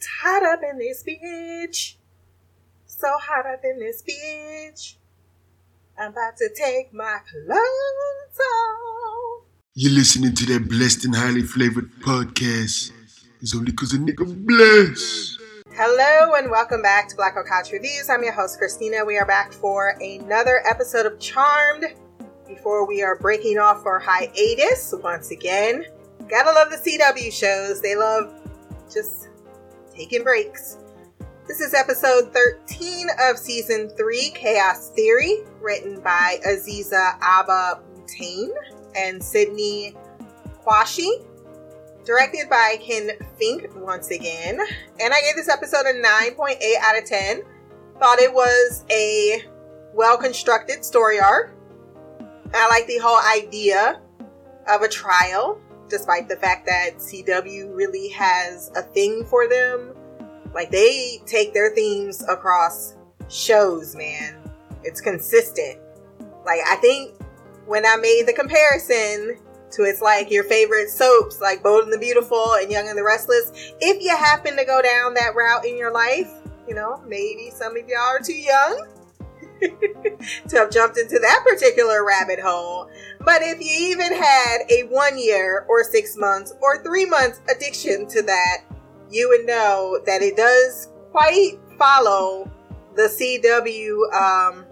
It's hot up in this bitch. So hot up in this bitch. I'm about to take my clothes off. You're listening to that blessed and highly flavored podcast. It's only cause a nigga blessed. Hello and welcome back to Black Couch Reviews. I'm your host, Christina. We are back for another episode of Charmed. Before we are breaking off our hiatus once again, gotta love the CW shows. They love just taking breaks. This is episode 13 of season 3, Chaos Theory, written by Aziza Abba Butane and Sydney Quashie. Directed by Ken Fink once again. And I gave this episode a 9.8 out of 10. Thought it was a well constructed story arc. I like the whole idea of a trial despite the fact that CW really has a thing for them. Like they take their themes across shows, man. It's consistent. Like I think when I made the comparison to it's like your favorite soaps like Bold and the Beautiful and Young and the Restless, if you happen to go down that route in your life, you know, maybe some of y'all are too young to have jumped into that particular rabbit hole. But if you even had a one year or six months or three months addiction to that, you would know that it does quite follow the CW um,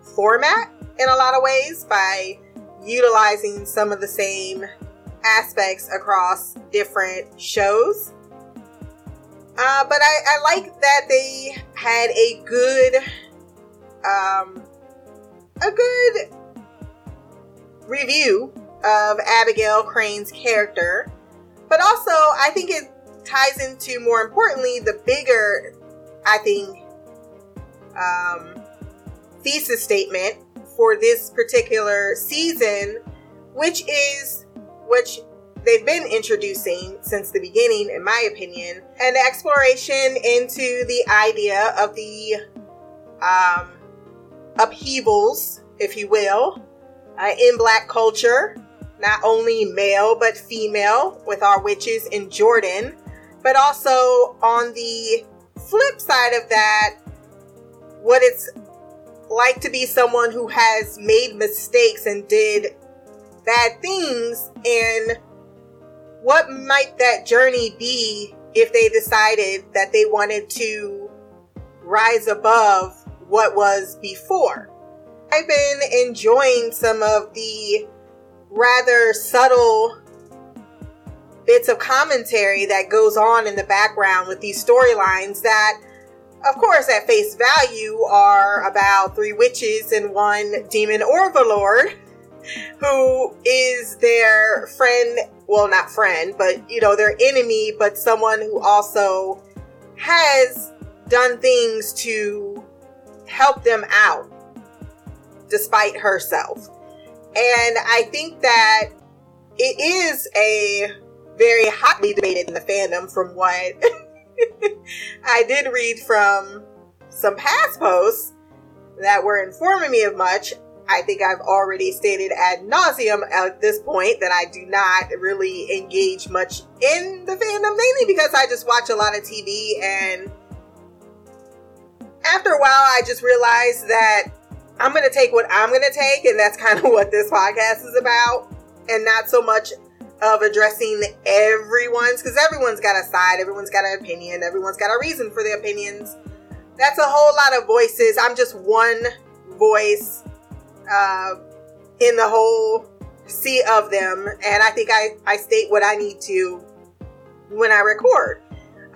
format in a lot of ways by utilizing some of the same aspects across different shows. Uh, but I, I like that they had a good um, a good review of Abigail Crane's character, but also I think it ties into more importantly the bigger, I think, um, thesis statement for this particular season, which is which they've been introducing since the beginning, in my opinion, an exploration into the idea of the um, upheavals, if you will, uh, in black culture, not only male but female, with our witches in Jordan, but also on the flip side of that, what it's like to be someone who has made mistakes and did bad things, and what might that journey be if they decided that they wanted to rise above what was before. I've been enjoying some of the rather subtle bits of commentary that goes on in the background with these storylines that of course at face value are about three witches and one demon overlord who is their friend well not friend but you know their enemy but someone who also has done things to help them out despite herself. And I think that it is a very hotly debated in the fandom from what I did read from some past posts that were informing me of much. I think I've already stated ad nauseum at this point that I do not really engage much in the fandom, mainly because I just watch a lot of TV and after a while, I just realized that I'm going to take what I'm going to take, and that's kind of what this podcast is about, and not so much of addressing everyone's, because everyone's got a side, everyone's got an opinion, everyone's got a reason for their opinions. That's a whole lot of voices. I'm just one voice uh, in the whole sea of them, and I think I, I state what I need to when I record.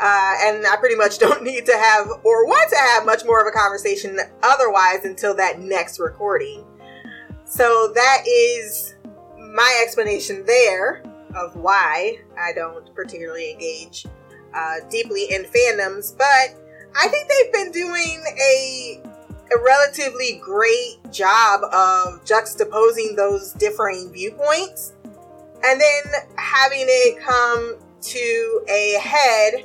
Uh, and I pretty much don't need to have or want to have much more of a conversation otherwise until that next recording. So that is my explanation there of why I don't particularly engage uh, deeply in fandoms, but I think they've been doing a a relatively great job of juxtaposing those differing viewpoints and then having it come to a head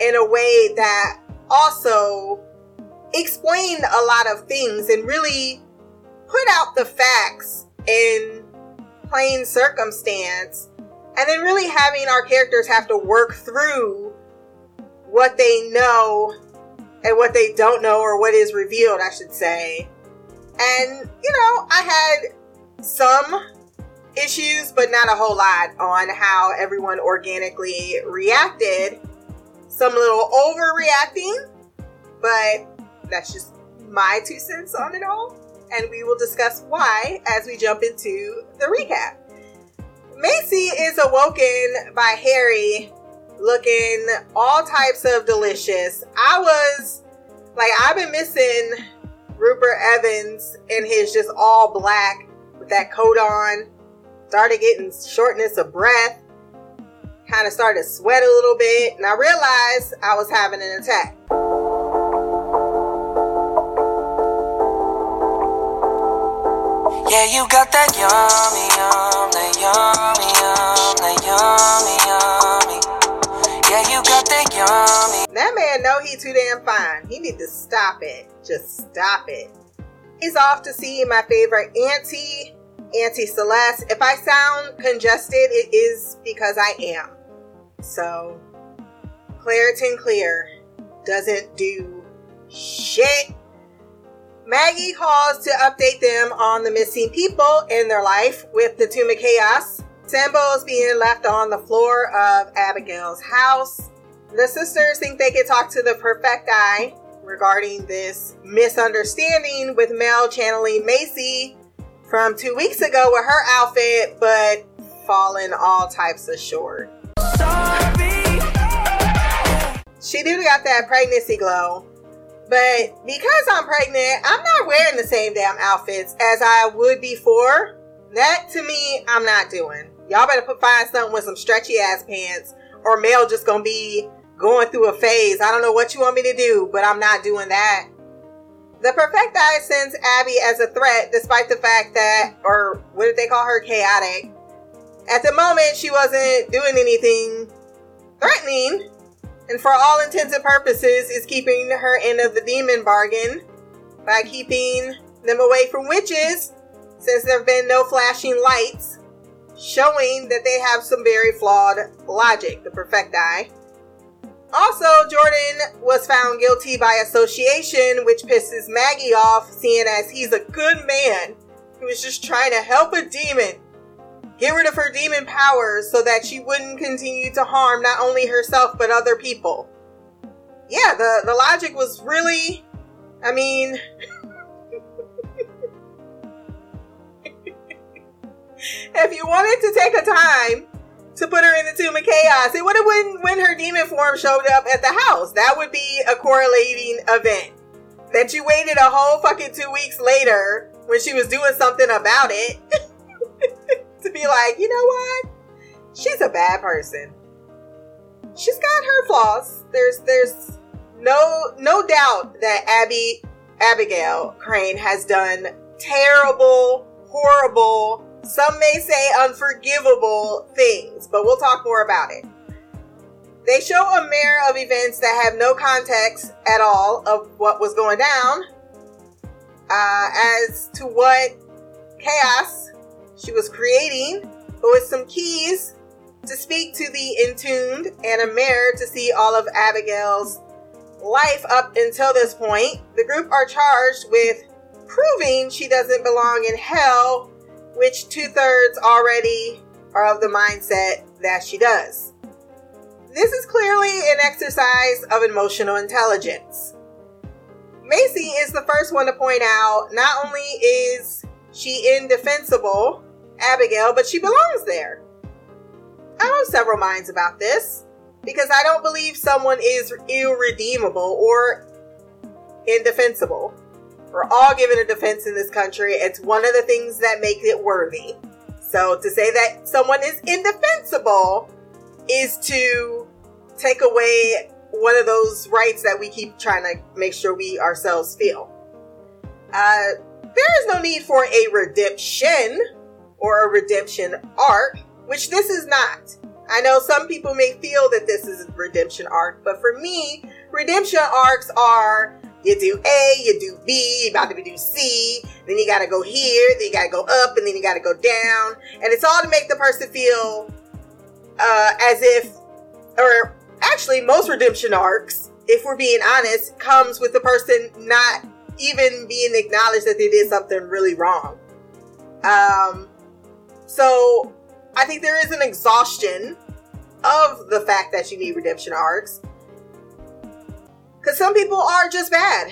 in a way that also explained a lot of things and really put out the facts in plain circumstance and then really having our characters have to work through what they know and what they don't know, or what is revealed, I should say. And, you know, I had some issues, but not a whole lot on how everyone organically reacted. Some little overreacting, but that's just my two cents on it all. And we will discuss why as we jump into the recap. Macy is awoken by Harry looking all types of delicious. I was like, I've been missing Rupert Evans and his just all black with that coat on. Started getting shortness of breath. Kind of started to sweat a little bit. And I realized I was having an attack. Yeah, you got that yummy, yum, that yummy, yum, that yummy, yummy. Yeah, you got that yummy. That man know he too damn fine. He need to stop it. Just stop it. He's off to see my favorite auntie, Auntie Celeste. If I sound congested, it is because I am. So, Claritin Clear doesn't do shit Maggie calls to update them on the missing people in their life with the Tomb of Chaos. Sambo is being left on the floor of Abigail's house. The sisters think they can talk to the Perfecti regarding this misunderstanding with Mel channeling Macy from two weeks ago with her outfit, but falling all types of short. She do got that pregnancy glow, but because I'm pregnant, I'm not wearing the same damn outfits as I would before. That to me, I'm not doing. Y'all better put find something with some stretchy ass pants, or Mel just gonna be going through a phase. I don't know what you want me to do, but I'm not doing that. The Perfecti sends Abby as a threat, despite the fact that, or what did they call her, chaotic. At the moment, she wasn't doing anything threatening, and for all intents and purposes is keeping her end of the demon bargain by keeping them away from witches since there have been no flashing lights showing that they have some very flawed logic the perfecti also jordan was found guilty by association which pisses maggie off seeing as he's a good man who was just trying to help a demon get rid of her demon powers so that she wouldn't continue to harm not only herself but other people. Yeah, the, the logic was really, I mean, if you wanted to take a time to put her in the Tomb of Chaos, it would have been when her demon form showed up at the house. That would be a correlating event. That you waited a whole fucking two weeks later when she was doing something about it. to be like, you know what? She's a bad person. She's got her flaws. There's there's no no doubt that Abby Abigail Crane has done terrible, horrible, some may say unforgivable things, but we'll talk more about it. They show a mirror of events that have no context at all of what was going down uh, as to what chaos she was creating, but with some keys to speak to the entombed and a mirror to see all of Abigail's life up until this point. The group are charged with proving she doesn't belong in hell, which two thirds already are of the mindset that she does. This is clearly an exercise of emotional intelligence. Macy is the first one to point out not only is she indefensible, Abigail, but she belongs there. I have several minds about this because I don't believe someone is irredeemable or indefensible. We're all given a defense in this country. It's one of the things that make it worthy. So to say that someone is indefensible is to take away one of those rights that we keep trying to make sure we ourselves feel. Uh, there is no need for a redemption or a redemption arc, which this is not. I know some people may feel that this is a redemption arc, but for me, redemption arcs are you do A, you do B, you about to be do C, then you gotta go here, then you gotta go up, and then you gotta go down. And it's all to make the person feel uh, as if, or actually, most redemption arcs, if we're being honest, comes with the person not even being acknowledged that they did something really wrong. Um, so I think there is an exhaustion of the fact that you need redemption arcs. Because some people are just bad.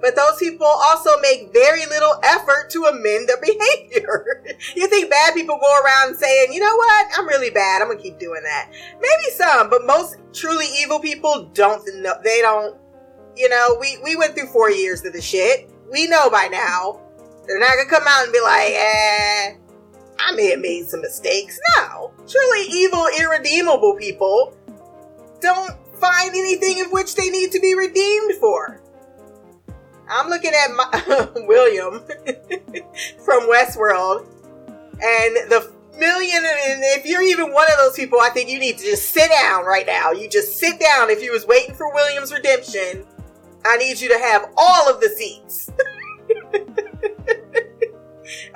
But those people also make very little effort to amend their behavior. you think bad people go around saying, you know what, I'm really bad, I'm gonna keep doing that. Maybe some, but most truly evil people don't know, they don't, you know, we, we went through four years of the shit. We know by now. They're not gonna come out and be like, eh, I may have made some mistakes. No. Truly evil, irredeemable people don't find anything of which they need to be redeemed for. I'm looking at my, William from Westworld, and the million, and if you're even one of those people, I think you need to just sit down right now. You just sit down. If you was waiting for William's redemption, I need you to have all of the seats.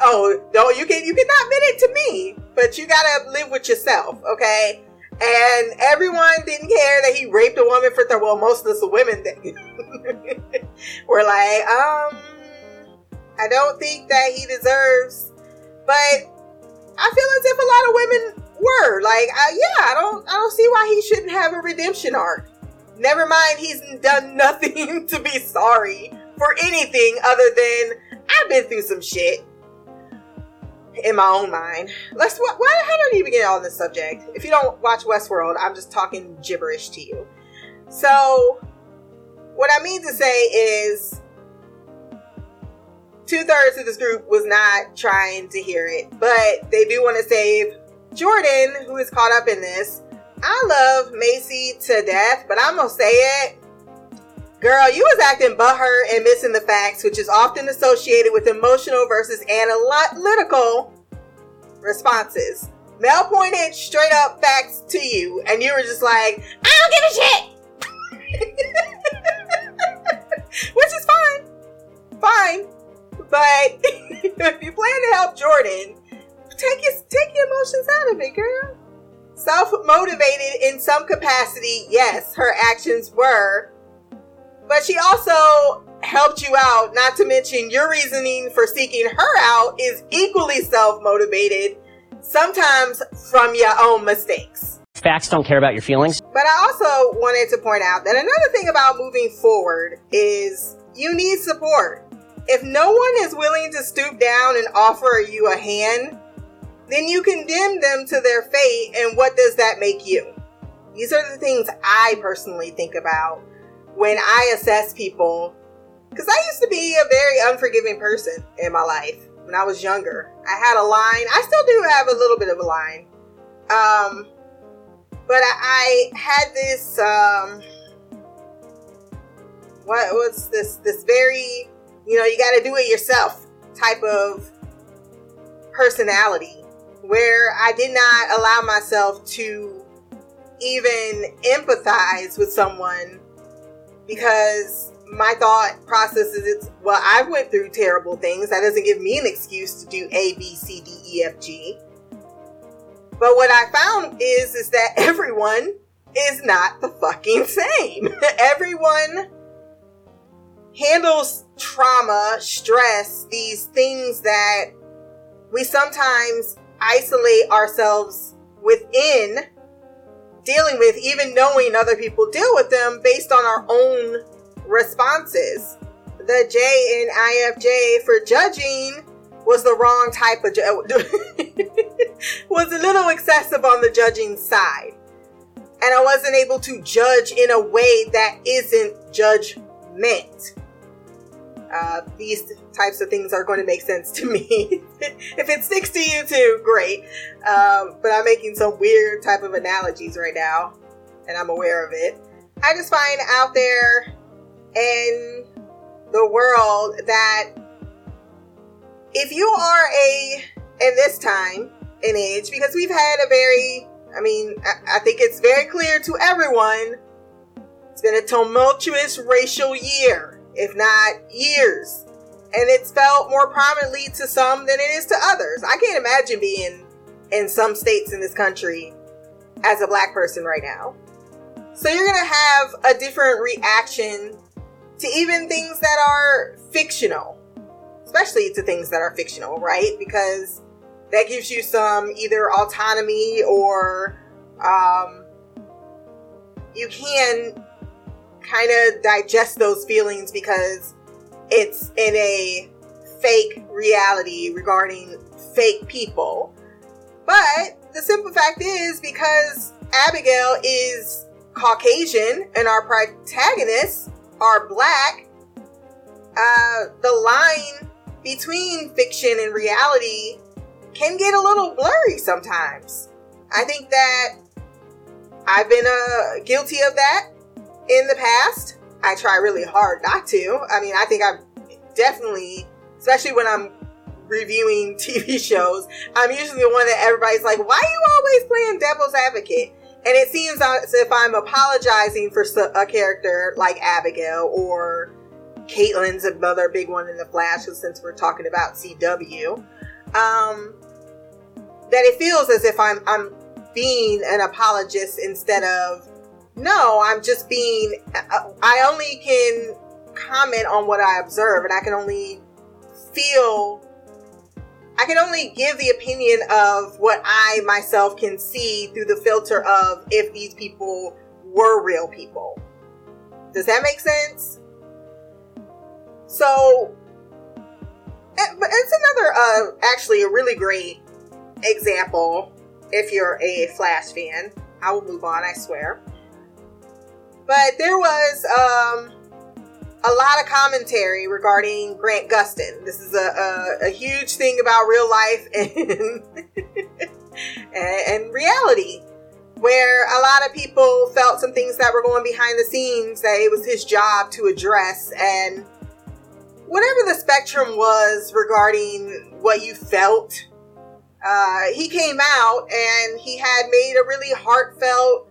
oh, no, you can you cannot admit it to me, but you gotta live with yourself, okay? And everyone didn't care that he raped a woman for th- well, most of the women were like, um, I don't think that he deserves, but I feel as if a lot of women were like, yeah, I don't, I don't see why he shouldn't have a redemption arc. Never mind, he's done nothing to be sorry for anything other than I've been through some shit in my own mind. Let's why, why how did I even get on this subject? If you don't watch Westworld, I'm just talking gibberish to you. So, what I mean to say is, two thirds of this group was not trying to hear it, but they do want to save Jordan, who is caught up in this. I love Macy to death, but I'm gonna say it. Girl, you was acting butthurt and missing the facts, which is often associated with emotional versus analytical responses. Mel pointed straight up facts to you, and you were just like, I don't give a shit! which is fine. Fine. But if you plan to help Jordan, take his take your emotions out of it, girl. Self motivated in some capacity, yes, her actions were but she also helped you out, not to mention your reasoning for seeking her out is equally self motivated, sometimes from your own mistakes. Facts don't care about your feelings. But I also wanted to point out that another thing about moving forward is you need support. If no one is willing to stoop down and offer you a hand, then you condemn them to their fate, and what does that make you? These are the things I personally think about when I assess people, because I used to be a very unforgiving person in my life when I was younger. I had a line. I still do have a little bit of a line. Um, but I, I had this, um, what was this, this very, you know, you got to do it yourself type of personality where I did not allow myself to even empathize with someone because my thought process is it's well i went through terrible things. That doesn't give me an excuse to do a b c d e f g. But what i found is is that everyone is not the fucking same. Everyone handles trauma stress these things that we sometimes isolate ourselves within dealing with, even knowing other people deal with them based on our own responses. The J in IFJ for judging was the wrong type of ju- was a little excessive on the judging side. And I wasn't able to judge in a way that isn't judgment uh, these types of things are going to make sense to me. if it sticks to you too, great. Um, but I'm making some weird type of analogies right now, and I'm aware of it. I just find out there in the world that if you are a in this time in age, because we've had a very, I mean, I, I think it's very clear to everyone, it's been a tumultuous racial year if not years. And it's felt more prominently to some than it is to others. I can't imagine being in some states in this country as a black person right now. So you're going to have a different reaction to even things that are fictional, especially to things that are fictional, right? Because that gives you some either autonomy or um, you can kind of digest those feelings because it's in a fake reality regarding fake people. But the simple fact is because Abigail is Caucasian and our protagonists are black, uh, the line between fiction and reality can get a little blurry sometimes. I think that I've been uh, guilty of that in the past. I try really hard not to. I mean, I think I've definitely, especially when I'm reviewing TV shows, I'm usually the one that everybody's like, why are you always playing devil's advocate? And it seems as if I'm apologizing for a character like Abigail or Caitlin's another big one in the Flash, since we're talking about CW. Um, that it feels as if I'm I'm being an apologist instead of no, I'm just being. I only can comment on what I observe, and I can only feel. I can only give the opinion of what I myself can see through the filter of if these people were real people. Does that make sense? So, it's another, uh, actually a really great example if you're a Flash fan. I will move on, I swear. But there was um, a lot of commentary regarding Grant Gustin. This is a, a, a huge thing about real life and, and, and reality, where a lot of people felt some things that were going behind the scenes that it was his job to address. And whatever the spectrum was regarding what you felt uh, he came out and he had made a really heartfelt,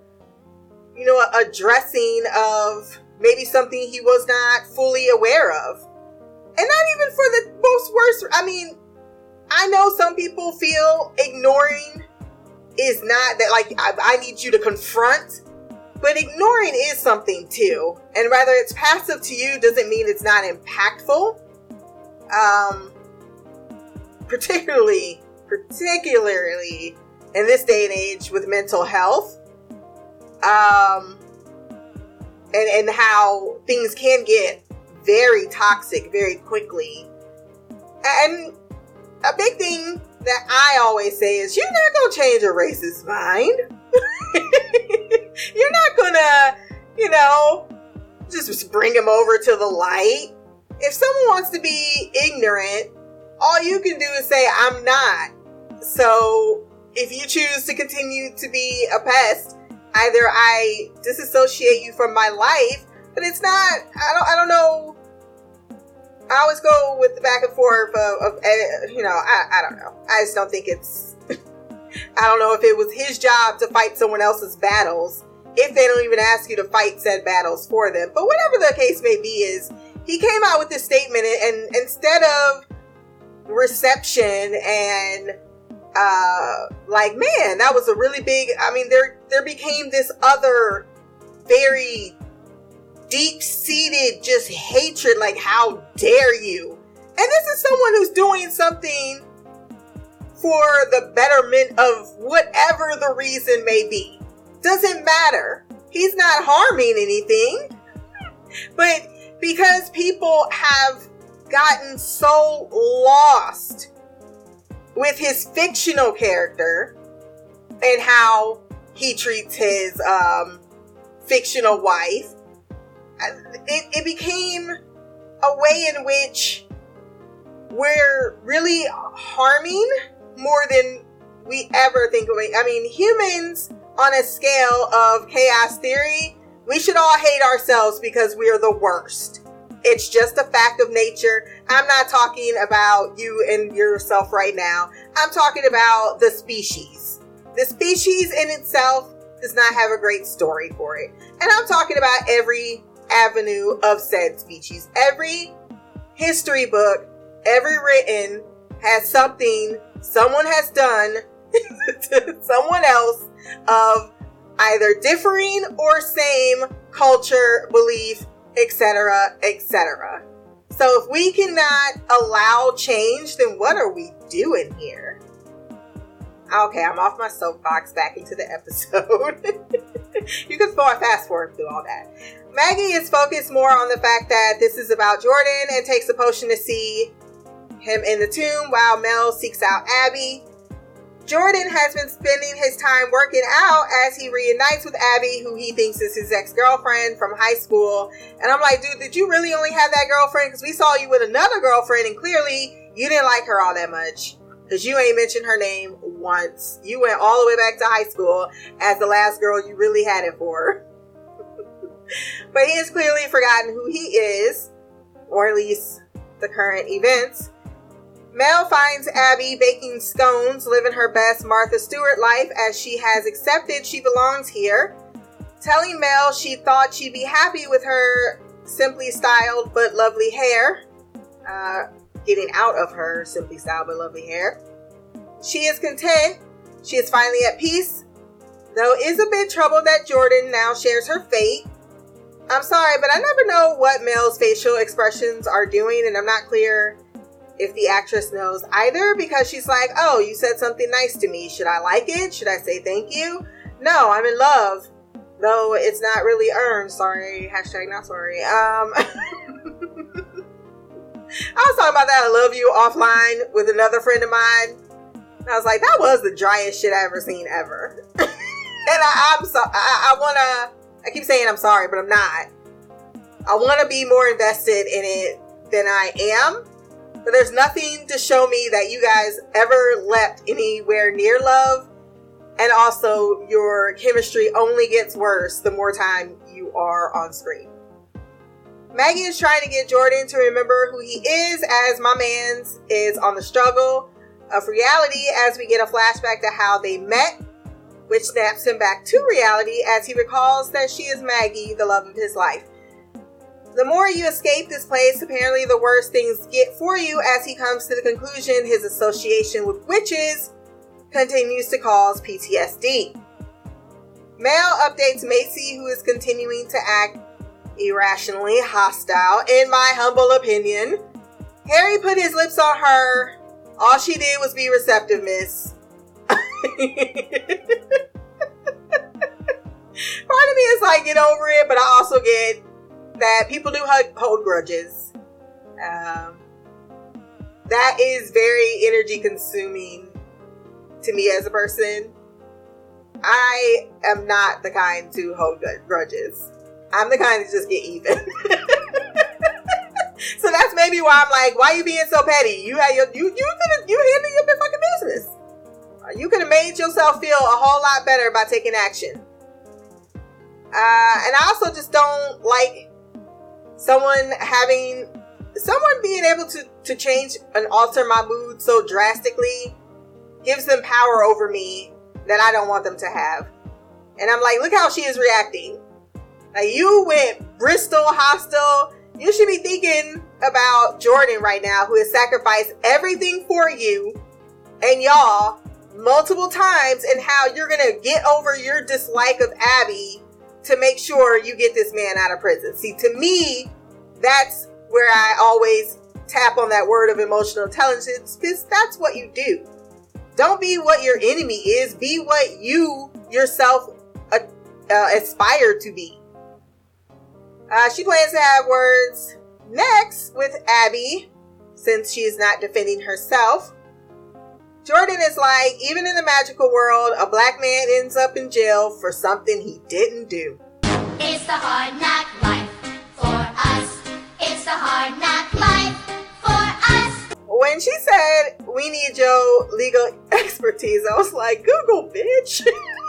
you know, addressing of maybe something he was not fully aware of. And not even for the most worst. I mean, I know some people feel ignoring is not that like I, I need you to confront, but ignoring is something too. And whether it's passive to you doesn't mean it's not impactful. Um, particularly particularly in this day and age with mental health um, and, and how things can get very toxic very quickly. And a big thing that I always say is you're not to change a racist mind. you're not to, you know, just bring him over to the light. If someone wants to be ignorant, all you can do is say, I'm not. So if you choose to continue to be a pest, either I disassociate you from my life, but it's not. I don't. I don't know. I always go with the back and forth of, of eh, you know. I, I don't know. I just don't think it's. I don't know if it was his job to fight someone else's battles if they don't even ask you to fight said battles for them. But whatever the case may be, is he came out with this statement and, and instead of reception and uh, like, man, that was a really big. I mean, there there became this other very deep seated just hatred. Like, how dare you? And this is someone who's doing something for the betterment of whatever the reason may be. Doesn't matter. He's not harming anything. But because people have gotten so lost with his fictional character and how he treats his um, fictional wife, it, it became a way in which we're really harming more than we ever think of. I mean, humans on a scale of chaos theory, we should all hate ourselves because we are the worst. It's just a fact of nature. I'm not talking about you and yourself right now. I'm talking about the species. The species in itself does not have a great story for it. And I'm talking about every avenue of said species. Every history book, every written, has something someone has done to someone else of either differing or same culture, belief, etc., etc. So if we cannot allow change, then what are we doing here? Okay, I'm off my soapbox back into the episode. you can fast forward through all that. Maggie is focused more on the fact that this is about Jordan and takes a potion to see him in the tomb while Mel seeks out Abby. Jordan has been spending his time working out as he reunites with Abby, who he thinks is his ex girlfriend from high school. And I'm like, dude, did you really only have that girlfriend? Because we saw you with another girlfriend, and clearly you didn't like her all that much. Because you ain't mentioned her name once. You went all the way back to high school as the last girl you really had it for. but he has clearly forgotten who he is, or at least the current events. Mel finds Abby baking scones, living her best Martha Stewart life as she has accepted she belongs here. Telling Mel she thought she'd be happy with her simply styled but lovely hair. Uh, getting out of her simply styled but lovely hair. She is content. She is finally at peace, though is a bit troubled that Jordan now shares her fate. I'm sorry, but I never know what Mel's facial expressions are doing, and I'm not clear if the actress knows either because she's like, oh, you said something nice to me. Should I like it? Should I say thank you? No, I'm in love. Though it's not really earned. Sorry. Hashtag not sorry. Um, I was talking about that I love you offline with another friend of mine. I was like, that was the driest shit I ever seen ever. and I, am so I, I wanna I keep saying I'm sorry, but I'm not. I wanna be more invested in it than I am but there's nothing to show me that you guys ever leapt anywhere near love. And also, your chemistry only gets worse the more time you are on screen. Maggie is trying to get Jordan to remember who he is, as my man's is on the struggle of reality as we get a flashback to how they met, which snaps him back to reality as he recalls that she is Maggie, the love of his life. The more you escape this place, apparently the worse things get for you as he comes to the conclusion his association with witches continues to cause PTSD. Mel updates Macy, who is continuing to act irrationally hostile, in my humble opinion. Harry put his lips on her. All she did was be receptive, miss. Part of me is like, get over it, but I also get that people do hold grudges. Um, that is very energy consuming to me as a person. I am not the kind to hold grudges. I'm the kind to just get even. so that's maybe why I'm like, why you being so petty? You had your you you could you handled your fucking business. You could have made yourself feel a whole lot better by taking action. Uh, and I also just don't like someone having someone being able to to change and alter my mood so drastically gives them power over me that I don't want them to have. And I'm like, look how she is reacting. Like you went Bristol hostile. You should be thinking about Jordan right now, who has sacrificed everything for you and y'all multiple times, and how you're gonna get over your dislike of Abby to make sure you get this man out of prison. See, to me, that's where I always tap on that word of emotional intelligence because that's what you do. Don't be what your enemy is, be what you yourself uh, uh, aspire to be. Uh, she plans to have words next with Abby since she is not defending herself. Jordan is like, even in the magical world, a black man ends up in jail for something he didn't do. It's the hard knock life for us. It's the hard knock life for us. When she said, we need your legal expertise, I was like, Google, bitch.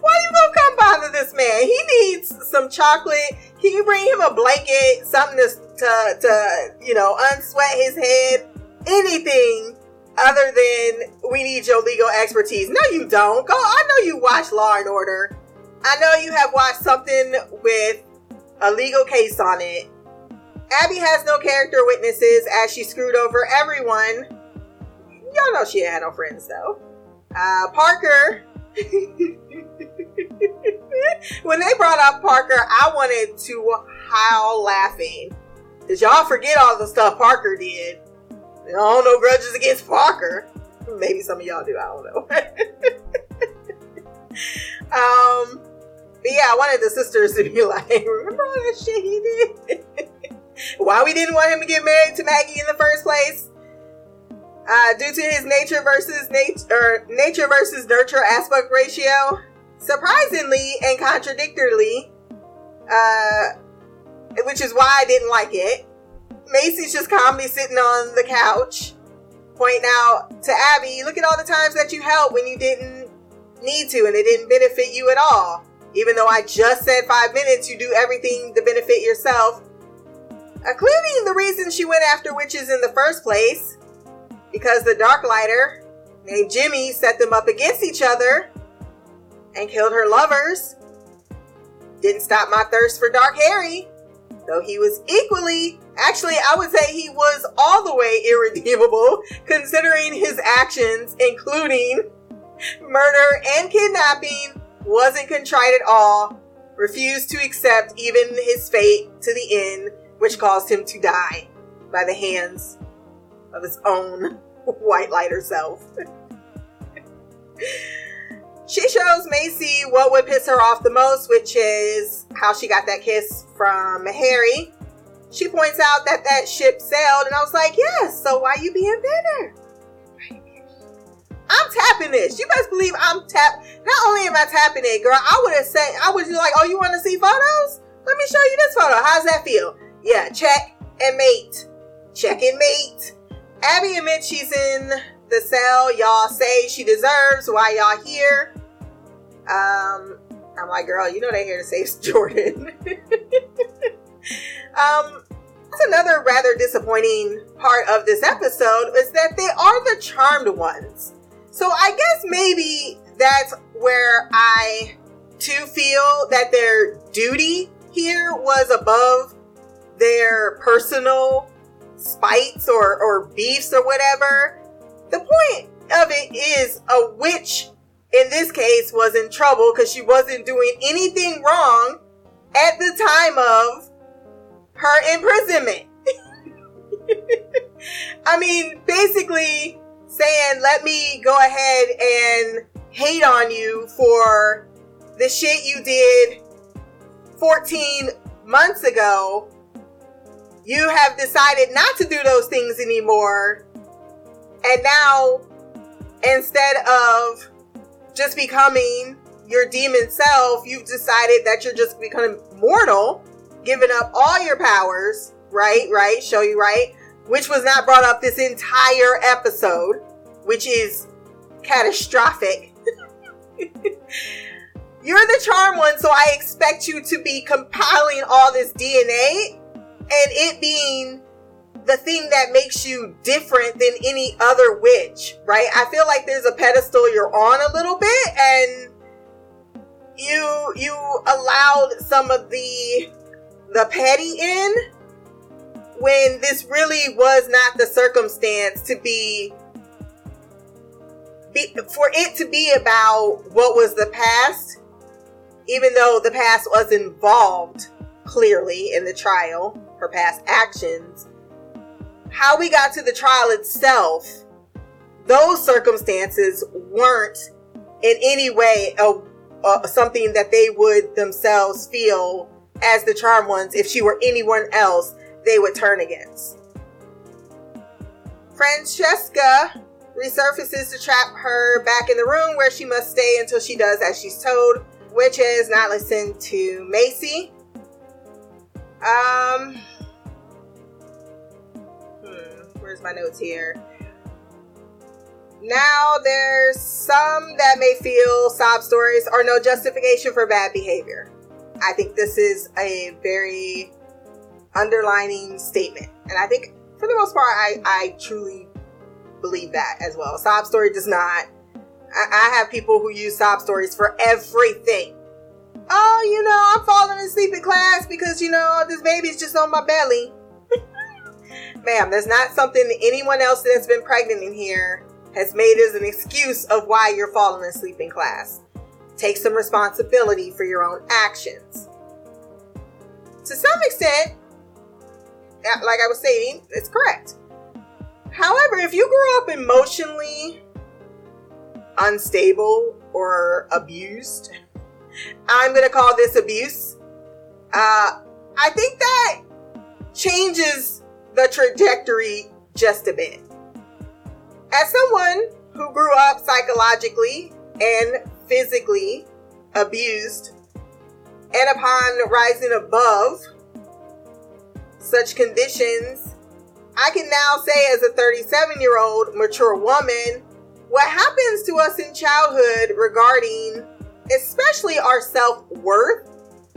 Why you gonna come bother this man? He needs some chocolate. Can you bring him a blanket, something to, to, to you know, unsweat his head? Anything other than we need your legal expertise. No, you don't. Go. I know you watch Law and Order. I know you have watched something with a legal case on it. Abby has no character witnesses as she screwed over everyone. Y'all know she had no friends though. Uh, Parker. when they brought up Parker, I wanted to howl laughing. Cause y'all forget all the stuff Parker did. I don't know grudges against Parker. Maybe some of y'all do. I don't know. um, but yeah, I wanted the sisters to be like, remember all that shit he did? Why we didn't want him to get married to Maggie in the first place? Uh, due to his nature versus nature nature versus nurture aspect ratio, surprisingly and contradictorily, uh, which is why I didn't like it. Macy's just calmly sitting on the couch, pointing out to Abby, look at all the times that you helped when you didn't need to and it didn't benefit you at all. Even though I just said five minutes, you do everything to benefit yourself. Including the reason she went after witches in the first place. Because the Dark Lighter named Jimmy set them up against each other and killed her lovers. Didn't stop my thirst for Dark Harry, though he was equally, actually, I would say he was all the way irredeemable considering his actions, including murder and kidnapping, wasn't contrite at all, refused to accept even his fate to the end, which caused him to die by the hands of his own white lighter self. she shows Macy what would piss her off the most, which is how she got that kiss from Harry. She points out that that ship sailed, and I was like, yes, so why you being bitter? I'm tapping this. You best believe I'm tap. Not only am I tapping it, girl, I would have said, I was like, oh, you want to see photos? Let me show you this photo. How's that feel? Yeah, check and mate. Check and mate. Abby admits she's in the cell y'all say she deserves. Why y'all here? Um, I'm like, girl, you know they're here to save Jordan. um, that's another rather disappointing part of this episode is that they are the charmed ones. So I guess maybe that's where I too feel that their duty here was above their personal spites or, or beefs or whatever. The point of it is a witch in this case was in trouble because she wasn't doing anything wrong at the time of her imprisonment. I mean, basically saying, let me go ahead and hate on you for the shit you did 14 months ago you have decided not to do those things anymore. And now, instead of just becoming your demon self, you've decided that you're just becoming mortal, giving up all your powers, right? Right? Show you right? Which was not brought up this entire episode, which is catastrophic. You're the charm one, so I expect you to be compiling all this DNA and it being the thing that makes you different than any other witch, right? I feel like there's a pedestal you're on a little bit and you you allowed some of the the petty in when this really was not the circumstance to be, be for it to be about what was the past even though the past was involved clearly in the trial her past actions. How we got to the trial itself, those circumstances weren't in any way a, a, something that they would themselves feel as the charm ones. If she were anyone else, they would turn against. Francesca resurfaces to trap her back in the room where she must stay until she does as she's told, which is not listen to Macy. Um, hmm, where's my notes here? Now there's some that may feel sob stories are no justification for bad behavior. I think this is a very underlining statement. And I think for the most part, I, I truly believe that as well. Sob story does not. I, I have people who use sob stories for everything oh, you know, I'm falling asleep in class because, you know, this baby's just on my belly. Ma'am, there's not something that anyone else that's been pregnant in here has made as an excuse of why you're falling asleep in class. take some responsibility for your own actions. To some extent, like I was saying, it's correct. However, if you grew up emotionally unstable or abused, I'm going to call this abuse. Uh, I think that changes the trajectory just a bit. As someone who grew up psychologically and physically abused, and upon rising above such conditions, I can now say, as a 37 year old mature woman, what happens to us in childhood regarding especially our self worth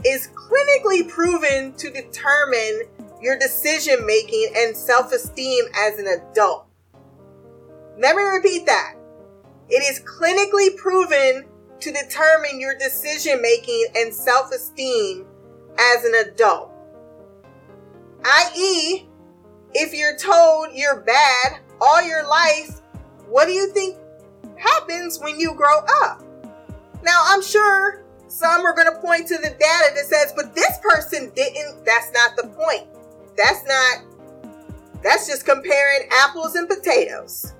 is clinically proven to determine your decision making and self esteem as an adult. Let me repeat that. It is clinically proven to determine your decision making and self esteem as an adult. I.e., if you're told you're bad all your life, what do you think happens when you grow up? Now, I'm sure some are going to point to the data that says, but this person didn't. That's not the point. That's not, that's just comparing apples and potatoes.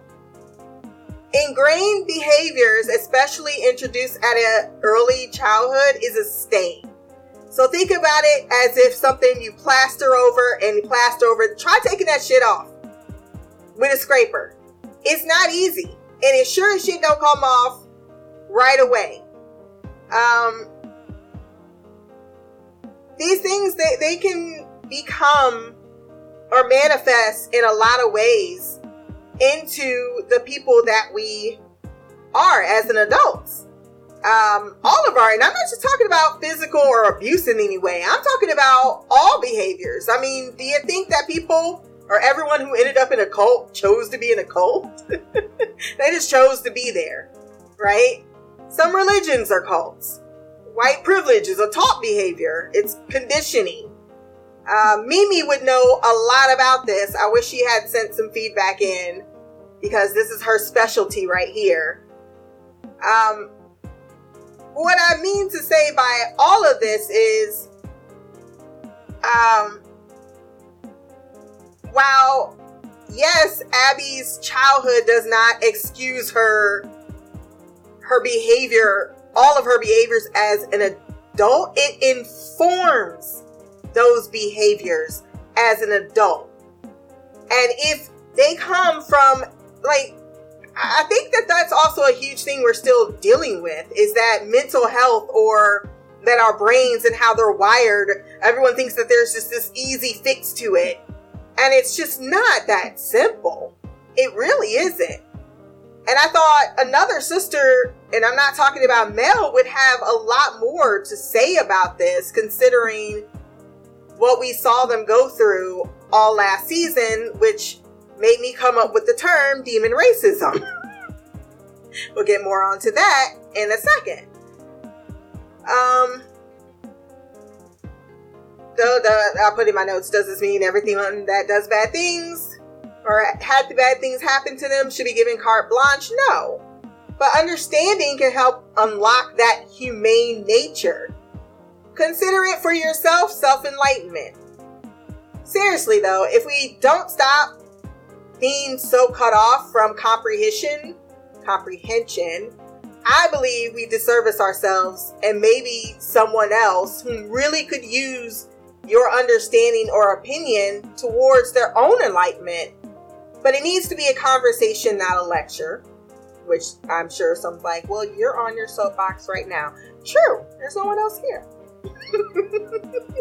Ingrained behaviors, especially introduced at an early childhood, is a stain. So think about it as if something you plaster over and plaster over. Try taking that shit off with a scraper. It's not easy. And it sure as shit don't come off right away. Um, these things they, they can become or manifest in a lot of ways into the people that we are as an adult. Um, all of our, and I'm not just talking about physical or abuse in any way. I'm talking about all behaviors. I mean, do you think that people or everyone who ended up in a cult chose to be in a cult? they just chose to be there, right? Some religions are cults. White privilege is a taught behavior. It's conditioning. Uh, Mimi would know a lot about this. I wish she had sent some feedback in because this is her specialty right here. Um, what I mean to say by all of this is, um, while yes, Abby's childhood does not excuse her her behavior, all of her behaviors as an adult, it informs those behaviors as an adult. And if they come from like I think that that's also a huge thing we're still dealing with is that mental health or that our brains and how they're wired, everyone thinks that there's just this easy fix to it. And it's just not that simple. It really isn't. And I thought another sister, and I'm not talking about Mel, would have a lot more to say about this, considering what we saw them go through all last season, which made me come up with the term demon racism. we'll get more onto that in a second. Um, the, the, I put in my notes, does this mean everything that does bad things or had the bad things happen to them should be given carte blanche? No. But understanding can help unlock that humane nature. Consider it for yourself self enlightenment. Seriously, though, if we don't stop being so cut off from comprehension, comprehension, I believe we disservice ourselves and maybe someone else who really could use your understanding or opinion towards their own enlightenment. But it needs to be a conversation, not a lecture. Which I'm sure someone's like, well, you're on your soapbox right now. True, there's no one else here.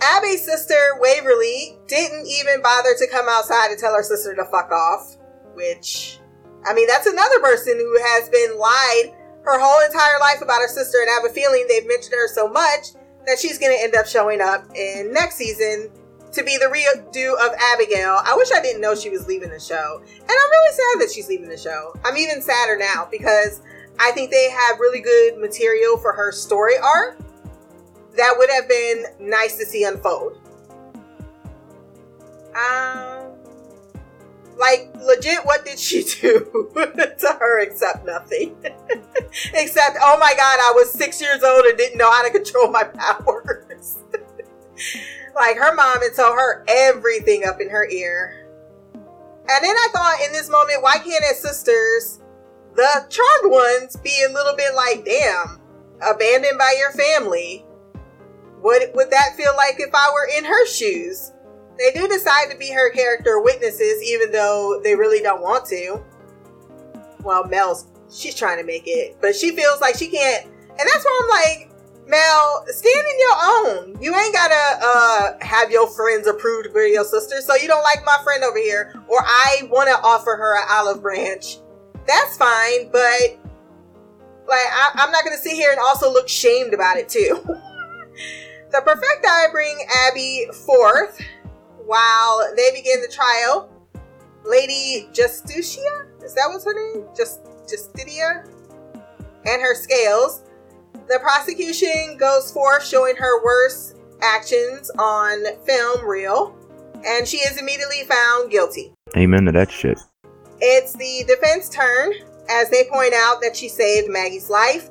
Abby's sister, Waverly, didn't even bother to come outside and tell her sister to fuck off. Which, I mean, that's another person who has been lied her whole entire life about her sister, and I have a feeling they've mentioned her so much that she's going to end up showing up in next season to be the redo of Abigail. I wish I didn't know she was leaving the show. And I'm really sad that she's leaving the show. I'm even sadder now because I think they have really good material for her story arc that would have been nice to see unfold. Um, Like, legit, what did she do to her except nothing? except, oh my god, I was six years old and didn't know how to control my powers. Like, her mom had told her everything up in her ear. And then I thought in this moment, why can't as sisters, the charmed ones, be a little bit like, damn, abandoned by your family? What would that feel like if I were in her shoes? They do decide to be her character witnesses, even though they really don't want to. Well, Mel's she's trying to make it, but she feels like she can't, and that's where I'm like, Mel, stand in your own. You ain't gotta uh, have your friends approved for your sister, so you don't like my friend over here, or I want to offer her an olive branch. That's fine, but like I, I'm not gonna sit here and also look shamed about it too. the Perfecti bring Abby forth while they begin the trial. Lady Justitia, is that what's her name? Just Justitia, and her scales. The prosecution goes forth showing her worst actions on film reel, and she is immediately found guilty. Amen to that shit. It's the defense turn as they point out that she saved Maggie's life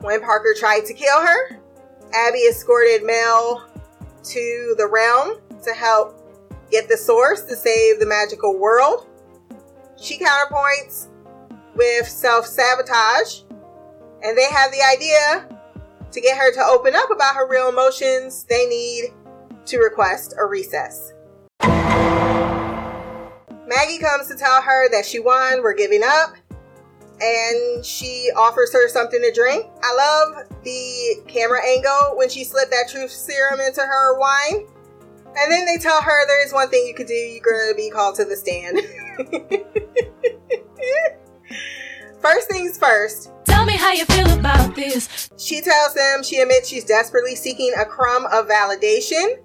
when Parker tried to kill her. Abby escorted Mel to the realm to help get the source to save the magical world. She counterpoints with self sabotage, and they have the idea to get her to open up about her real emotions. They need to request a recess. Maggie comes to tell her that she won, we're giving up, and she offers her something to drink. I love the camera angle when she slipped that truth serum into her wine. And then they tell her there is one thing you could do, you're gonna be called to the stand. first things first, Tell me how you feel about this. she tells them she admits she's desperately seeking a crumb of validation.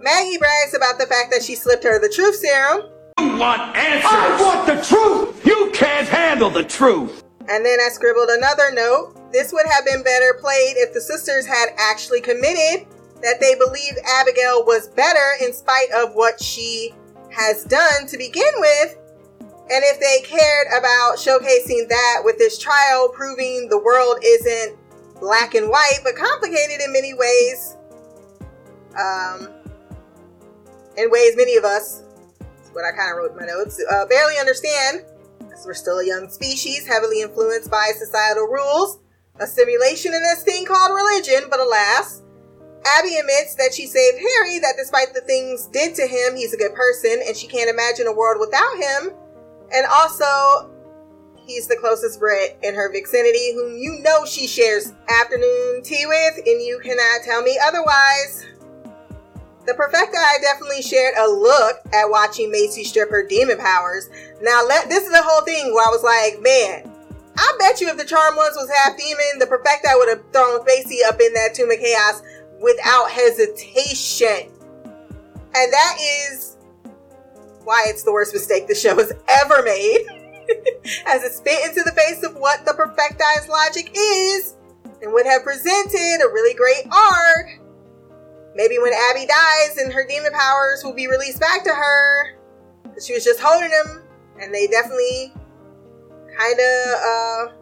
Maggie brags about the fact that she slipped her the truth serum. You want answers. I want the truth. You can't handle the truth. And then I scribbled another note. This would have been better played if the sisters had actually committed that they believed Abigail was better in spite of what she has done to begin with. And if they cared about showcasing that with this trial, proving the world isn't black and white, but complicated in many ways, um, in ways many of us, what I kind of wrote in my notes, uh, barely understand, because we're still a young species, heavily influenced by societal rules, a simulation in this thing called religion, but alas, Abby admits that she saved Harry, that despite the things did to him, he's a good person, and she can't imagine a world without him. And also, he's the closest Brit in her vicinity, whom you know she shares afternoon tea with, and you cannot tell me otherwise. The Perfecti definitely shared a look at watching Macy strip her demon powers. Now, let this is the whole thing where I was like, man, I bet you if the Charm ones was half demon, the Perfecti would have thrown Macy up in that Tomb of Chaos without hesitation. And that is why it's the worst mistake the show has ever made. As it spit into the face of what the Perfecti's logic is, and would have presented a really great arc. Maybe when Abby dies and her demon powers will be released back to her, she was just holding them, and they definitely kind of uh,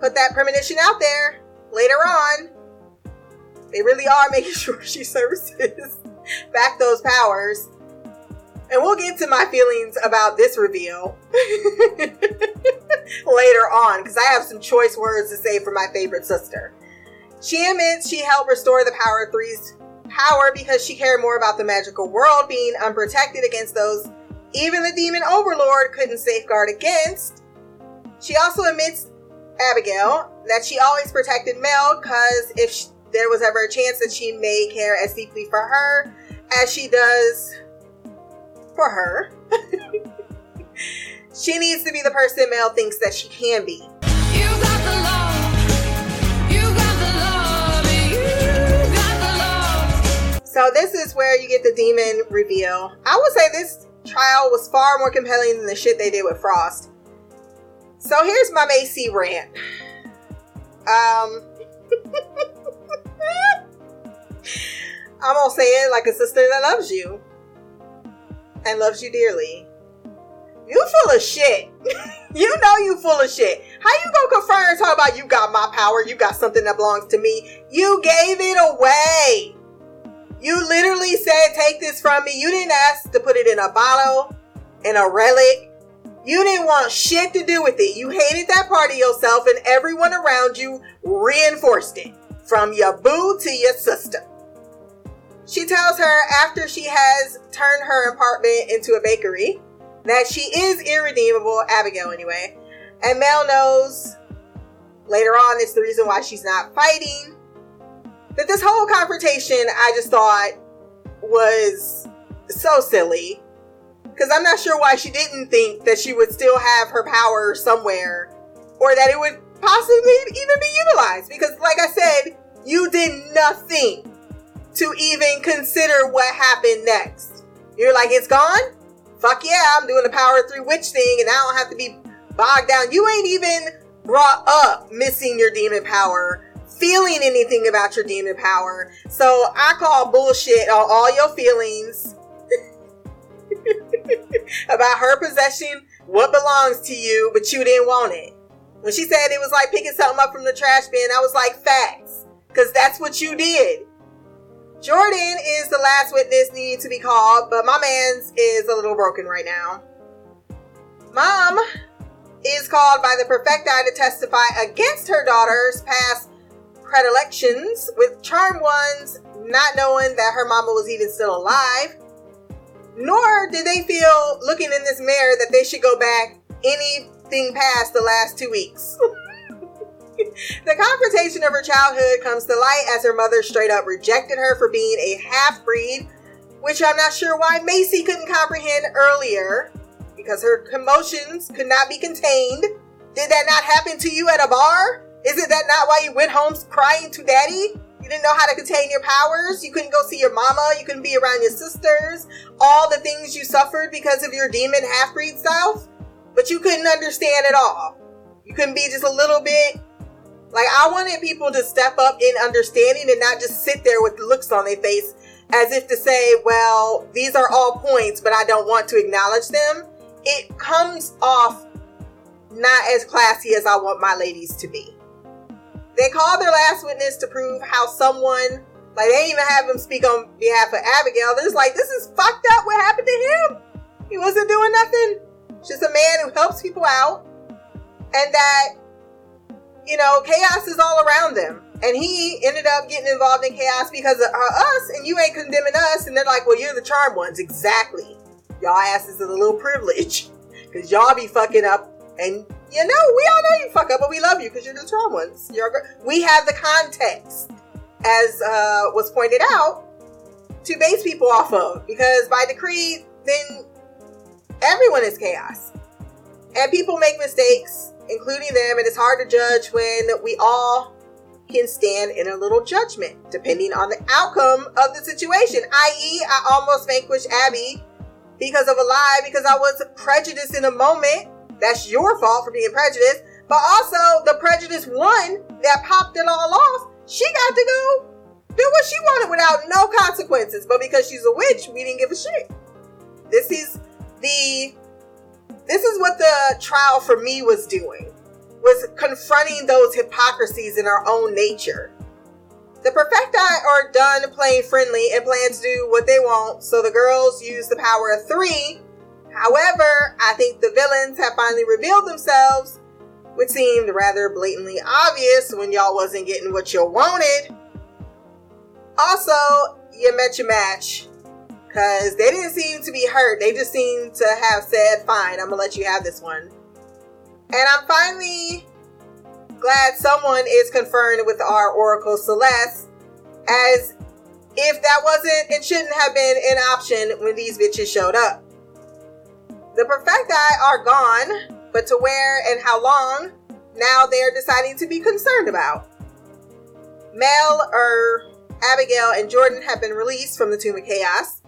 put that premonition out there later on. They really are making sure she services back those powers. And we'll get to my feelings about this reveal later on because I have some choice words to say for my favorite sister. She admits she helped restore the Power Three's power because she cared more about the magical world being unprotected against those even the demon overlord couldn't safeguard against. She also admits, Abigail, that she always protected Mel because if sh there was ever a chance that she may care as deeply for her as she does for her, she needs to be the person Mel thinks that she can be. You got the love. You got the love. You got the love. So this is where you get the demon reveal. I would say this trial was far more compelling than the shit they did with Frost. So here's my Macy rant. Um, I'm gonna say it like a sister that loves you and loves you dearly. You full of shit. you know you full of shit. How you gonna confirm and talk about you got my power, you got something that belongs to me? You gave it away. You literally said, take this from me. You didn't ask to put it in a bottle, in a relic. You didn't want shit to do with it. You hated that part of yourself, and everyone around you reinforced it. From your boo to your sister. She tells her after she has turned her apartment into a bakery that she is irredeemable, Abigail anyway. And Mel knows later on it's the reason why she's not fighting. That this whole confrontation I just thought was so silly. Because I'm not sure why she didn't think that she would still have her power somewhere or that it would possibly even be utilized. Because, like I said, you did nothing to even consider what happened next. You're like, it's gone? Fuck yeah, I'm doing the power three witch thing and I don't have to be bogged down. You ain't even brought up missing your demon power, feeling anything about your demon power. So I call bullshit on all your feelings about her possession, what belongs to you, but you didn't want it. When she said it was like picking something up from the trash bin, I was like, facts. Because that's what you did. Jordan is the last witness needed to be called, but my man's is a little broken right now. Mom is called by the perfecti to testify against her daughter's past predilections, with charmed ones not knowing that her mama was even still alive. Nor did they feel looking in this mirror that they should go back anything past the last two weeks. the confrontation of her childhood comes to light as her mother straight up rejected her for being a half breed, which I'm not sure why Macy couldn't comprehend earlier because her commotions could not be contained. Did that not happen to you at a bar? Isn't that not why you went home crying to daddy? You didn't know how to contain your powers. You couldn't go see your mama. You couldn't be around your sisters. All the things you suffered because of your demon half breed self. But you couldn't understand it all. You couldn't be just a little bit. Like, I wanted people to step up in understanding and not just sit there with looks on their face as if to say, well, these are all points, but I don't want to acknowledge them. It comes off not as classy as I want my ladies to be. They called their last witness to prove how someone, like, they even have him speak on behalf of Abigail. They're just like, this is fucked up what happened to him. He wasn't doing nothing. Just a man who helps people out. And that, you know, chaos is all around them. And he ended up getting involved in chaos because of uh, us, and you ain't condemning us. And they're like, well, you're the charmed ones. Exactly. Y'all asses are a little privilege. Because y'all be fucking up. And, you know, we all know you fuck up, but we love you because you're the charmed ones. You're, gr- we have the context, as uh, was pointed out, to base people off of. Because by decree, then everyone is chaos. And people make mistakes, including them, and it's hard to judge when we all can stand in a little judgment, depending on the outcome of the situation. I.e., I almost vanquished Abby because of a lie, because I was prejudiced in a moment. That's your fault for being prejudiced. But also, the prejudice one that popped it all off, she got to go do what she wanted without no consequences. But because she's a witch, we didn't give a shit. This is the this is what the trial for me was doing was confronting those hypocrisies in our own nature. The perfecti are done playing friendly and plan to do what they want so the girls use the power of three. However i think the villains have finally revealed themselves which seemed rather blatantly obvious when y'all wasn't getting what you wanted. Also you met your match because they didn't seem to be hurt. They just seemed to have said, fine, I'm to let you have this one. And I'm finally glad someone is confirmed with our Oracle Celeste, as if that wasn't and shouldn't have been an option when these bitches showed up. The Perfecti are gone, but to where and how long, now they're deciding to be concerned about. Mel, er, Abigail, and Jordan have been released from the Tomb of Chaos.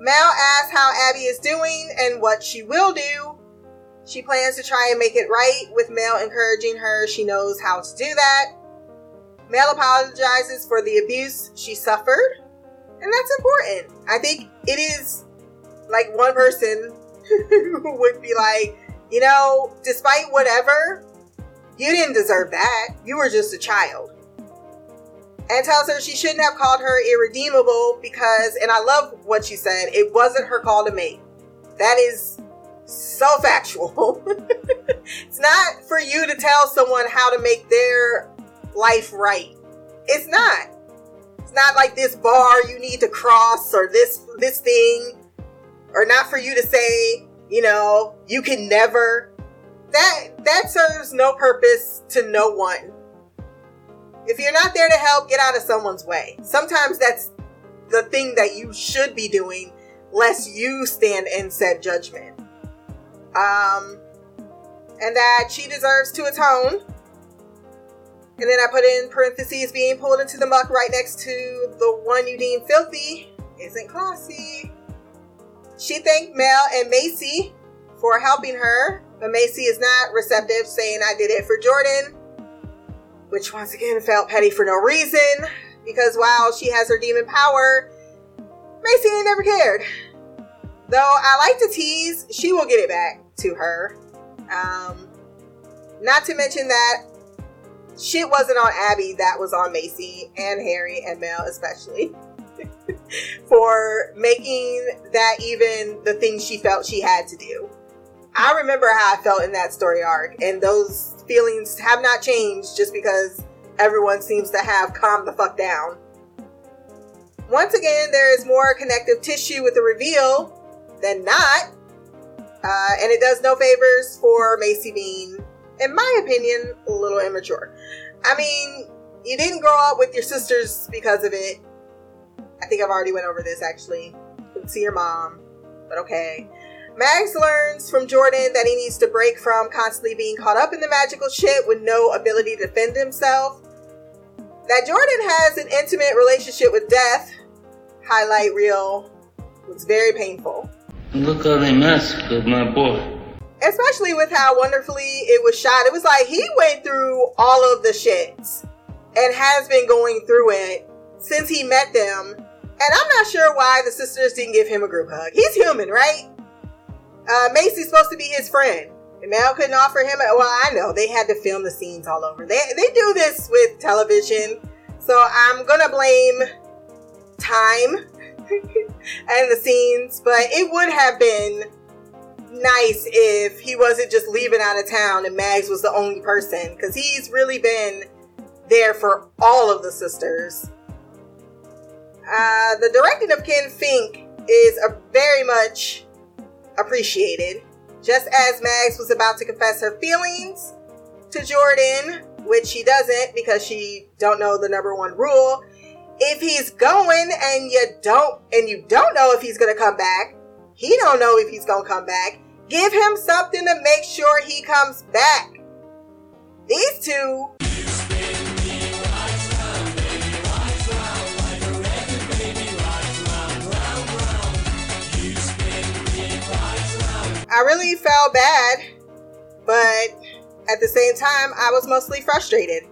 Mel asks how Abby is doing and what she will do. She plans to try and make it right, with Mel encouraging her she knows how to do that. Mel apologizes for the abuse she suffered, and that's important. I think it is like one person would be like, you know, despite whatever, you didn't deserve that. You were just a child. And tells her she shouldn't have called her irredeemable because, and I love what she said, it wasn't her call to make. That is so factual. it's not for you to tell someone how to make their life right. It's not. It's not like this bar you need to cross or this this thing or not for you to say, you know, you can never. That that serves no purpose to no one. If you're not there to help, get out of someone's way. Sometimes that's the thing that you should be doing, lest you stand in said judgment. Um, and that she deserves to atone. And then I put in parentheses being pulled into the muck right next to the one you deem filthy isn't classy. She thanked Mel and Macy for helping her, but Macy is not receptive, saying I did it for Jordan, which once again felt petty for no reason, because while she has her demon power, Macy ain't never cared. Though I like to tease, she will get it back to her. Um, not to mention that shit wasn't on Abby, that was on Macy and Harry and Mel especially. for making that even the thing she felt she had to do. I remember how I felt in that story arc, and those feelings have not changed just because everyone seems to have calmed the fuck down. Once again, there is more connective tissue with the reveal than not, uh, and it does no favors for Macy being, in my opinion, a little immature. I mean, you didn't grow up with your sisters because of it. I think I've already went over this actually. Couldn't see your mom, but okay. Mags learns from Jordan that he needs to break from constantly being caught up in the magical shit with no ability to defend himself. That Jordan has an intimate relationship with death, highlight reel, was very painful. Look how they massacred my boy. Especially with how wonderfully it was shot. It was like he went through all of the shits and has been going through it since he met them. And I'm not sure why the sisters didn't give him a group hug. He's human, right? Uh, Macy's supposed to be his friend. And Mel couldn't offer him. A, well, I know they had to film the scenes all over. They they do this with television, so I'm gonna blame time and the scenes. But it would have been nice if he wasn't just leaving out of town and Mags was the only person, because he's really been there for all of the sisters. Uh, the directing of Ken Fink is a very much appreciated. Just as Mags was about to confess her feelings to Jordan, which she doesn't because she don't know the number one rule. If he's going and you don't and you don't know if he's gonna come back, he don't know if he's gonna come back. Give him something to make sure he comes back. These two I really felt bad, but at the same time, I was mostly frustrated.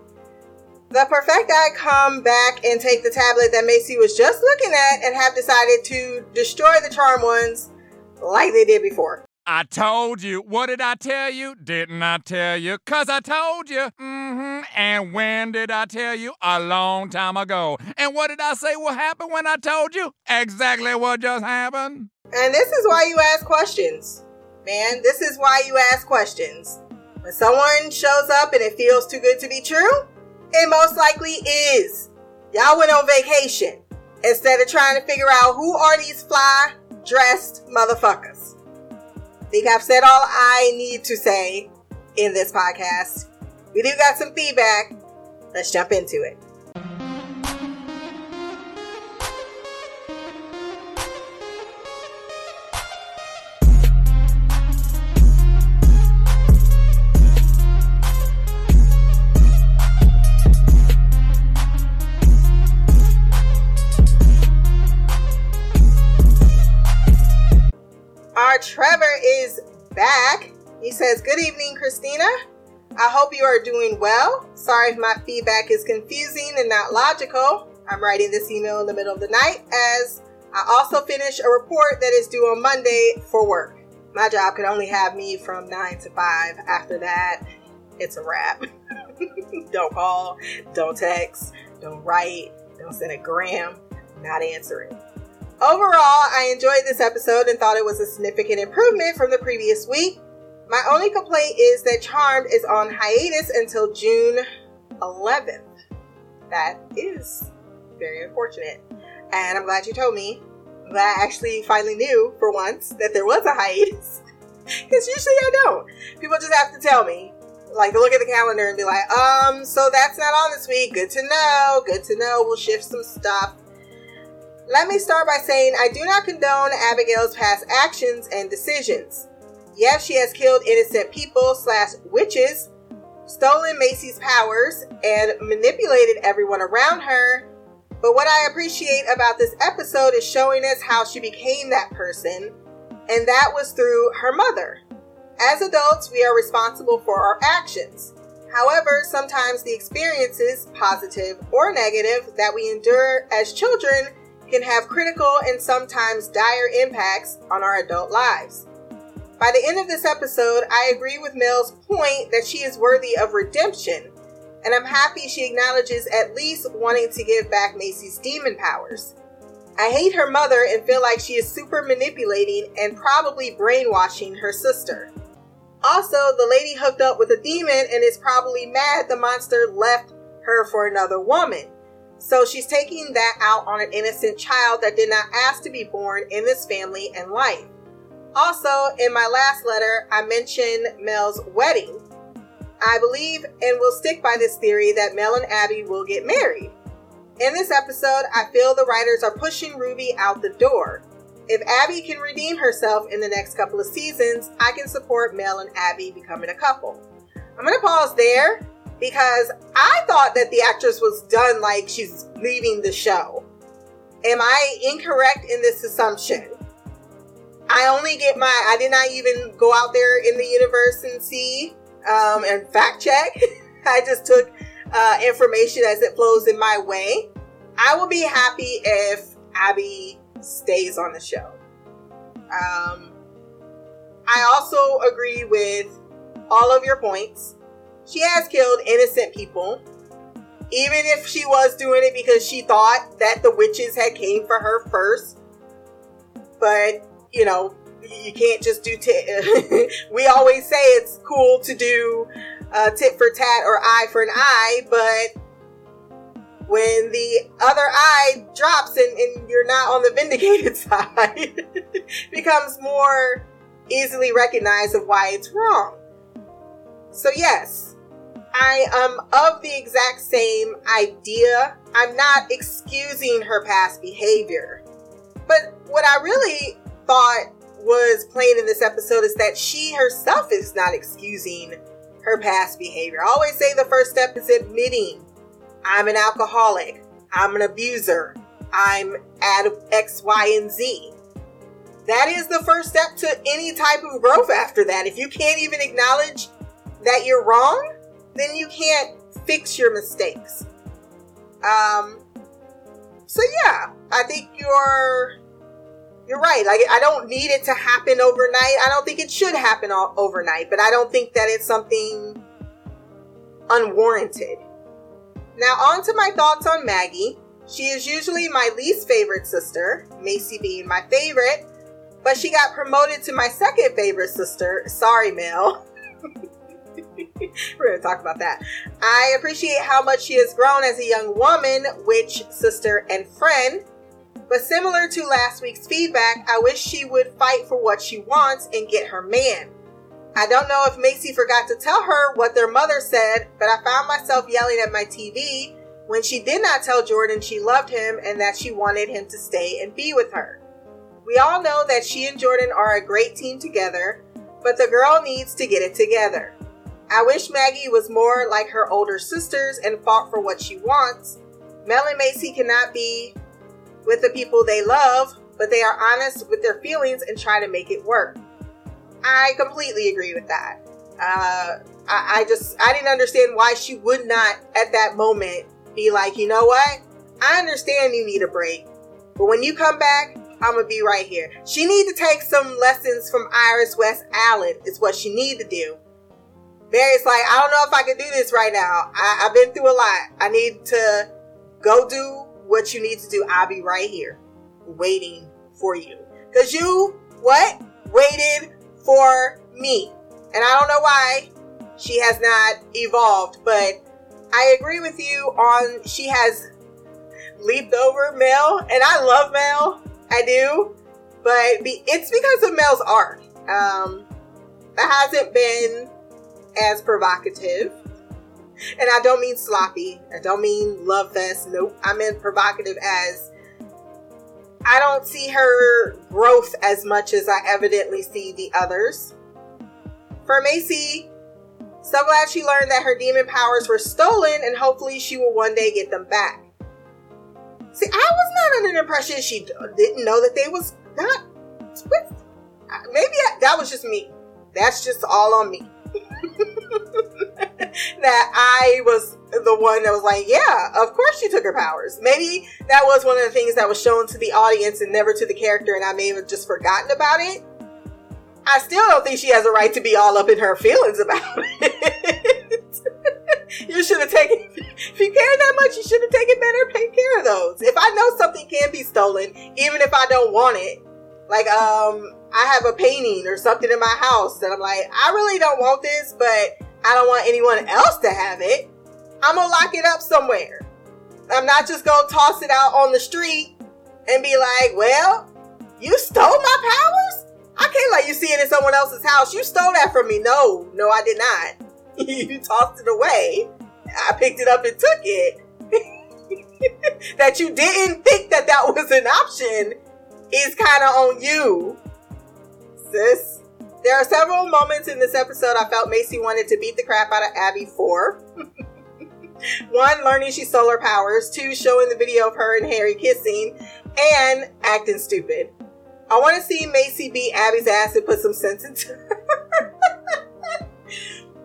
The Perfecti come back and take the tablet that Macy was just looking at and have decided to destroy the Charm Ones like they did before. I told you. What did I tell you? Didn't I tell you? Cause I told you. Mm-hmm. And when did I tell you? A long time ago. And what did I say will happen when I told you? Exactly what just happened. And this is why you ask questions. Man, this is why you ask questions. When someone shows up and it feels too good to be true, it most likely is. Y'all went on vacation instead of trying to figure out who are these fly dressed motherfuckers. Think I've said all I need to say in this podcast. We do got some feedback. Let's jump into it. Our Trevor is back. He says, Good evening, Christina. I hope you are doing well. Sorry if my feedback is confusing and not logical. I'm writing this email in the middle of the night as I also finish a report that is due on Monday for work. My job could only have me from 9 to 5. After that, it's a wrap. don't call, don't text, don't write, don't send a gram, not answering. Overall, I enjoyed this episode and thought it was a significant improvement from the previous week. My only complaint is that Charmed is on hiatus until June 11th. That is very unfortunate. And I'm glad you told me. Glad I actually finally knew for once that there was a hiatus. Because usually I don't. People just have to tell me. Like, to look at the calendar and be like, um, so that's not on this week. Good to know. Good to know. We'll shift some stuff. Let me start by saying I do not condone Abigail's past actions and decisions. Yes, she has killed innocent people slash witches, stolen Macy's powers, and manipulated everyone around her. But what I appreciate about this episode is showing us how she became that person, and that was through her mother. As adults, we are responsible for our actions. However, sometimes the experiences, positive or negative, that we endure as children can have critical and sometimes dire impacts on our adult lives. By the end of this episode, I agree with Mel's point that she is worthy of redemption, and I'm happy she acknowledges at least wanting to give back Macy's demon powers. I hate her mother and feel like she is super manipulating and probably brainwashing her sister. Also, the lady hooked up with a demon and is probably mad the monster left her for another woman. So she's taking that out on an innocent child that did not ask to be born in this family and life. Also, in my last letter, I mentioned Mel's wedding. I believe and will stick by this theory that Mel and Abby will get married. In this episode, I feel the writers are pushing Ruby out the door. If Abby can redeem herself in the next couple of seasons, I can support Mel and Abby becoming a couple. I'm going to pause there because I thought that the actress was done like she's leaving the show. Am I incorrect in this assumption? I only get my, I did not even go out there in the universe and see um, and fact check. I just took uh, information as it flows in my way. I will be happy if Abby stays on the show. Um, I also agree with all of your points. She has killed innocent people. Even if she was doing it because she thought that the witches had came for her first. But, you know, you can't just do tit. we always say it's cool to do uh, tit for tat or eye for an eye, but when the other eye drops and, and you're not on the vindicated side, becomes more easily recognized of why it's wrong. So yes, I am of the exact same idea. I'm not excusing her past behavior. But what I really thought was playing in this episode is that she herself is not excusing her past behavior. I always say the first step is admitting I'm an alcoholic, I'm an abuser, I'm at X, Y, and Z. That is the first step to any type of growth after that. If you can't even acknowledge that you're wrong, then you can't fix your mistakes. Um, so yeah, I think you're you're right. Like I don't need it to happen overnight. I don't think it should happen all overnight, but I don't think that it's something unwarranted. Now on to my thoughts on Maggie. She is usually my least favorite sister, Macy being my favorite, but she got promoted to my second favorite sister. Sorry, Mel. We're going to talk about that. I appreciate how much she has grown as a young woman, witch, sister, and friend. But similar to last week's feedback, I wish she would fight for what she wants and get her man. I don't know if Macy forgot to tell her what their mother said, but I found myself yelling at my TV when she did not tell Jordan she loved him and that she wanted him to stay and be with her. We all know that she and Jordan are a great team together, but the girl needs to get it together. I wish Maggie was more like her older sisters and fought for what she wants. Mel and Macy cannot be with the people they love, but they are honest with their feelings and try to make it work. I completely agree with that. Uh, I, I just, I didn't understand why she would not at that moment be like, you know what? I understand you need a break, but when you come back, I'm gonna be right here. She need to take some lessons from Iris West Allen. Is what she need to do. Barry's like, I don't know if I can do this right now. I, I've been through a lot. I need to go do what you need to do. I'll be right here, waiting for you. Cause you what waited for me, and I don't know why she has not evolved, but I agree with you on she has leaped over Mel, and I love Mel, I do, but be, it's because of Mel's arc. Um, that hasn't been as provocative, and I don't mean sloppy. I don't mean love fest. Nope, I meant provocative as I don't see her growth as much as I evidently see the others. For Macy, so glad she learned that her demon powers were stolen, and hopefully she will one day get them back. See, I was not under the impression she didn't know that they was not. Maybe I, that was just me. That's just all on me. that I was the one that was like, yeah, of course she took her powers. Maybe that was one of the things that was shown to the audience and never to the character, and I may have just forgotten about it. I still don't think she has a right to be all up in her feelings about it. you should have taken, if you care that much, you should have taken better take care of those. If I know something can be stolen, even if I don't want it, like um, I have a painting or something in my house that I'm like, I really don't want this, but I don't want anyone else to have it. I'm gonna lock it up somewhere. I'm not just gonna toss it out on the street and be like, well, you stole my powers? I can't let you see it in someone else's house. You stole that from me. No, no, I did not. you tossed it away. I picked it up and took it. that you didn't think that that was an option is kind of on you, sis. There are several moments in this episode I felt Macy wanted to beat the crap out of Abby for. One, learning she stole her powers. Two, showing the video of her and Harry kissing. And acting stupid. I want to see Macy beat Abby's ass and put some sense into her.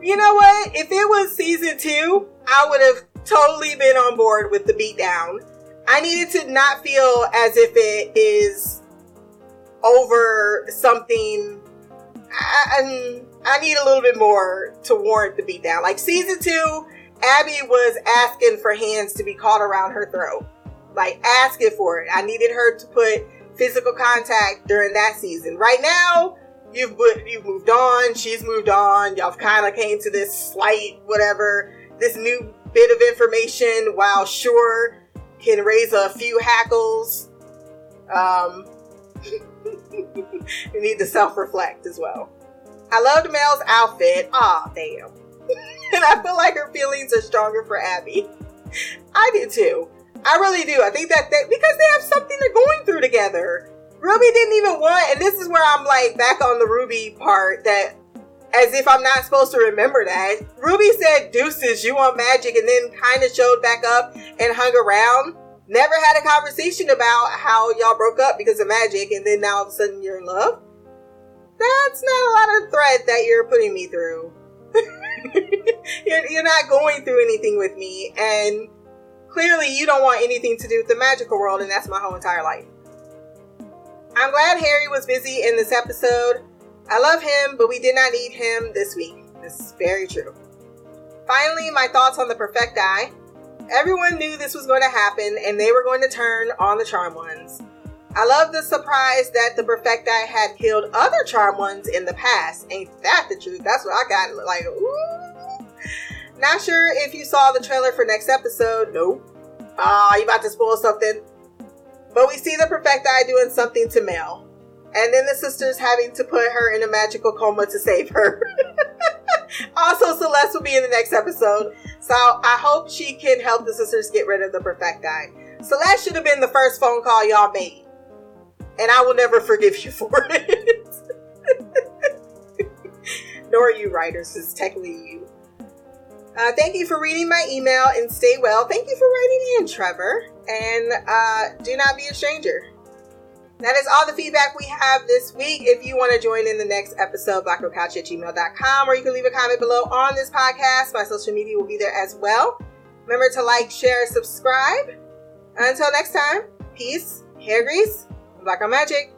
you know what? If it was season two, I would have totally been on board with the beatdown. I needed to not feel as if it is over something. I, I, I need a little bit more to warrant the beatdown. Like season two, Abby was asking for hands to be caught around her throat. Like asking for it. I needed her to put physical contact during that season. Right now, you've you've moved on. She's moved on. Y'all kind of came to this slight whatever, this new bit of information. While sure can raise a few hackles. Um, you need to self reflect as well. I loved Mel's outfit. Aw, damn. and I feel like her feelings are stronger for Abby. I do too. I really do. I think that they, because they have something they're going through together. Ruby didn't even want, and this is where I'm like back on the Ruby part that as if I'm not supposed to remember that. Ruby said deuces, you want magic, and then kind of showed back up and hung around. Never had a conversation about how y'all broke up because of magic, and then now all of a sudden you're in love. That's not a lot of threat that you're putting me through. you're, you're not going through anything with me, and clearly you don't want anything to do with the magical world, and that's my whole entire life. I'm glad Harry was busy in this episode. I love him, but we did not need him this week. This is very true. Finally, my thoughts on the Perfecti. Everyone knew this was going to happen, and they were going to turn on the Charm Ones. I love the surprise that the Perfecti had killed other Charm Ones in the past. Ain't that the truth? That's what I got. Like, ooh. Not sure if you saw the trailer for next episode. Nope. Ah, you about to spoil something. But we see the Perfecti doing something to Mel. And then the sisters having to put her in a magical coma to save her. also, Celeste will be in the next episode. So I hope she can help the sisters get rid of the Perfecti. Celeste should have been the first phone call y'all made. And I will never forgive you for it. Nor you writers, it's technically you. Uh, thank you for reading my email and stay well. Thank you for writing in, Trevor. And uh, do not be a stranger. That is all the feedback we have this week. If you want to join in the next episode, blackgirlcouch at gmail.com, or you can leave a comment below on this podcast. My social media will be there as well. Remember to like, share, subscribe. Until next time, peace, hair grease, Black on Magic.